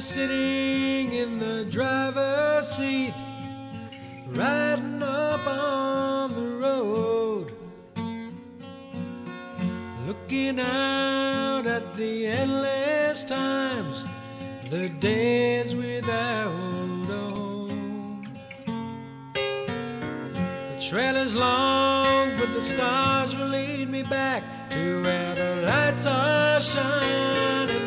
Sitting in the driver's seat, riding up on the road, looking out at the endless times, the days without home. The trail is long, but the stars will lead me back to where the lights are shining.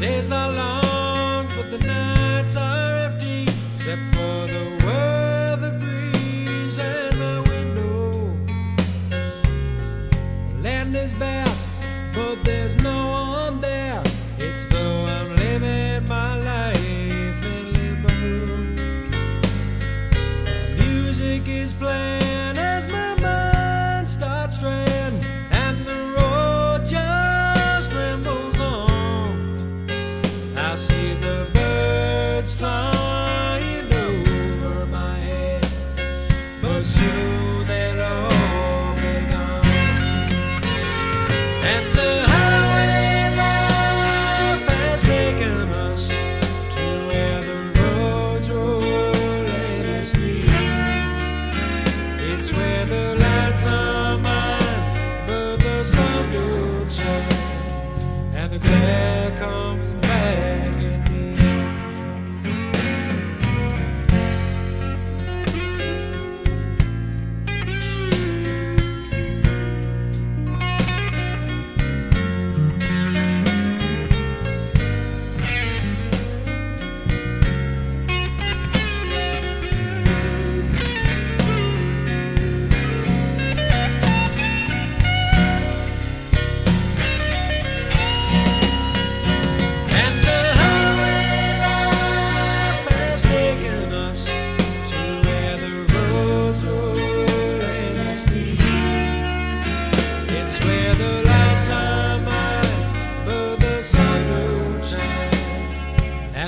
Days are long, but the nights are shoes.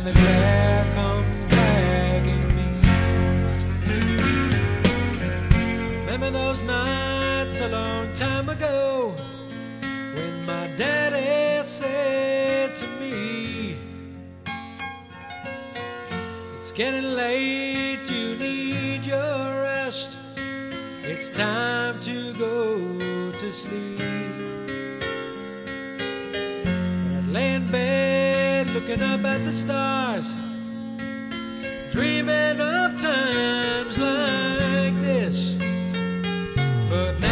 and the glare comes dragging me. Remember those nights a long time ago when my daddy said to me, It's getting late, you need your rest. It's time to go to sleep. looking up at the stars, dreaming of times like this. But now